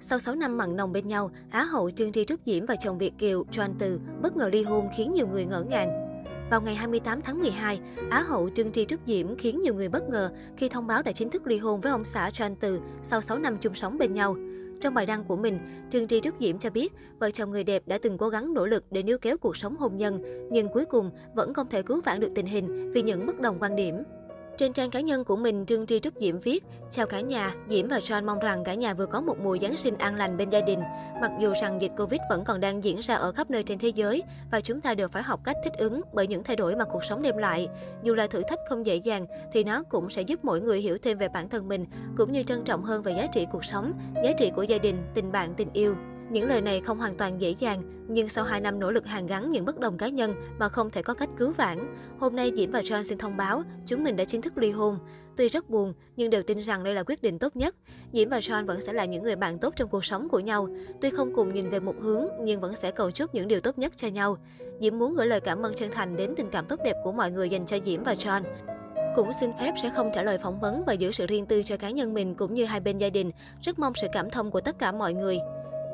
Sau 6 năm mặn nồng bên nhau, Á hậu Trương Tri Trúc Diễm và chồng Việt Kiều, Choan Từ bất ngờ ly hôn khiến nhiều người ngỡ ngàng. Vào ngày 28 tháng 12, Á hậu Trương Tri Trúc Diễm khiến nhiều người bất ngờ khi thông báo đã chính thức ly hôn với ông xã Choan Từ sau 6 năm chung sống bên nhau. Trong bài đăng của mình, Trương Tri Trúc Diễm cho biết vợ chồng người đẹp đã từng cố gắng nỗ lực để níu kéo cuộc sống hôn nhân, nhưng cuối cùng vẫn không thể cứu vãn được tình hình vì những bất đồng quan điểm. Trên trang cá nhân của mình, Trương Tri Trúc Diễm viết, Chào cả nhà, Diễm và John mong rằng cả nhà vừa có một mùa Giáng sinh an lành bên gia đình. Mặc dù rằng dịch Covid vẫn còn đang diễn ra ở khắp nơi trên thế giới và chúng ta đều phải học cách thích ứng bởi những thay đổi mà cuộc sống đem lại. Dù là thử thách không dễ dàng thì nó cũng sẽ giúp mỗi người hiểu thêm về bản thân mình cũng như trân trọng hơn về giá trị cuộc sống, giá trị của gia đình, tình bạn, tình yêu. Những lời này không hoàn toàn dễ dàng, nhưng sau 2 năm nỗ lực hàn gắn những bất đồng cá nhân mà không thể có cách cứu vãn, hôm nay Diễm và John xin thông báo chúng mình đã chính thức ly hôn. Tuy rất buồn, nhưng đều tin rằng đây là quyết định tốt nhất. Diễm và John vẫn sẽ là những người bạn tốt trong cuộc sống của nhau. Tuy không cùng nhìn về một hướng, nhưng vẫn sẽ cầu chúc những điều tốt nhất cho nhau. Diễm muốn gửi lời cảm ơn chân thành đến tình cảm tốt đẹp của mọi người dành cho Diễm và John cũng xin phép sẽ không trả lời phỏng vấn và giữ sự riêng tư cho cá nhân mình cũng như hai bên gia đình. Rất mong sự cảm thông của tất cả mọi người.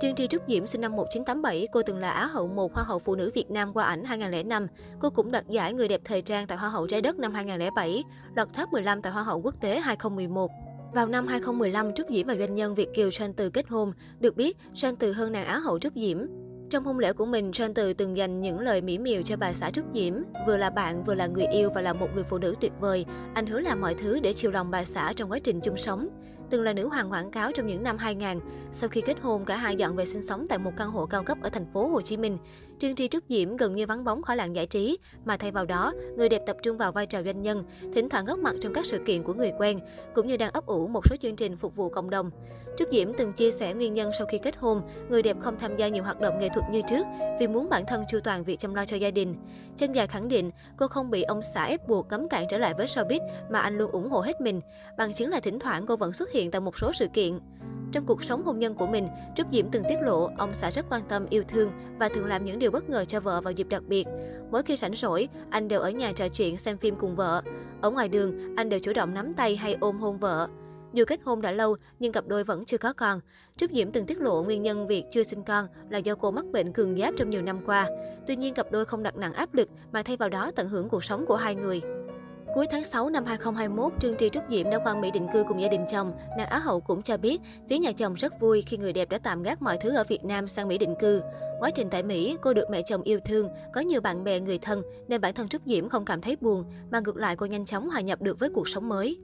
Trương Tri Trúc Diễm sinh năm 1987, cô từng là Á hậu một Hoa hậu Phụ nữ Việt Nam qua ảnh 2005. Cô cũng đoạt giải người đẹp thời trang tại Hoa hậu Trái đất năm 2007, lọt top 15 tại Hoa hậu Quốc tế 2011. Vào năm 2015, Trúc Diễm và doanh nhân Việt Kiều Sơn Từ kết hôn. Được biết, Sơn Từ hơn nàng Á hậu Trúc Diễm. Trong hôn lễ của mình, Sơn Từ từng dành những lời mỹ miều cho bà xã Trúc Diễm. Vừa là bạn, vừa là người yêu và là một người phụ nữ tuyệt vời. Anh hứa làm mọi thứ để chiều lòng bà xã trong quá trình chung sống từng là nữ hoàng quảng cáo trong những năm 2000. Sau khi kết hôn, cả hai dọn về sinh sống tại một căn hộ cao cấp ở thành phố Hồ Chí Minh. Trương Tri Trúc Diễm gần như vắng bóng khỏi làng giải trí, mà thay vào đó, người đẹp tập trung vào vai trò doanh nhân, thỉnh thoảng góp mặt trong các sự kiện của người quen, cũng như đang ấp ủ một số chương trình phục vụ cộng đồng. Trúc Diễm từng chia sẻ nguyên nhân sau khi kết hôn, người đẹp không tham gia nhiều hoạt động nghệ thuật như trước vì muốn bản thân chu toàn việc chăm lo cho gia đình. Chân dài khẳng định cô không bị ông xã ép buộc cấm cản trở lại với showbiz mà anh luôn ủng hộ hết mình. Bằng chứng là thỉnh thoảng cô vẫn xuất hiện tại một số sự kiện. Trong cuộc sống hôn nhân của mình, Trúc Diễm từng tiết lộ ông xã rất quan tâm, yêu thương và thường làm những điều bất ngờ cho vợ vào dịp đặc biệt. Mỗi khi rảnh rỗi, anh đều ở nhà trò chuyện xem phim cùng vợ. Ở ngoài đường, anh đều chủ động nắm tay hay ôm hôn vợ. Dù kết hôn đã lâu, nhưng cặp đôi vẫn chưa có con. Trúc Diễm từng tiết lộ nguyên nhân việc chưa sinh con là do cô mắc bệnh cường giáp trong nhiều năm qua. Tuy nhiên, cặp đôi không đặt nặng áp lực mà thay vào đó tận hưởng cuộc sống của hai người. Cuối tháng 6 năm 2021, Trương Tri Trúc Diễm đã qua Mỹ định cư cùng gia đình chồng. Nàng Á hậu cũng cho biết, phía nhà chồng rất vui khi người đẹp đã tạm gác mọi thứ ở Việt Nam sang Mỹ định cư. Quá trình tại Mỹ, cô được mẹ chồng yêu thương, có nhiều bạn bè người thân nên bản thân Trúc Diễm không cảm thấy buồn, mà ngược lại cô nhanh chóng hòa nhập được với cuộc sống mới.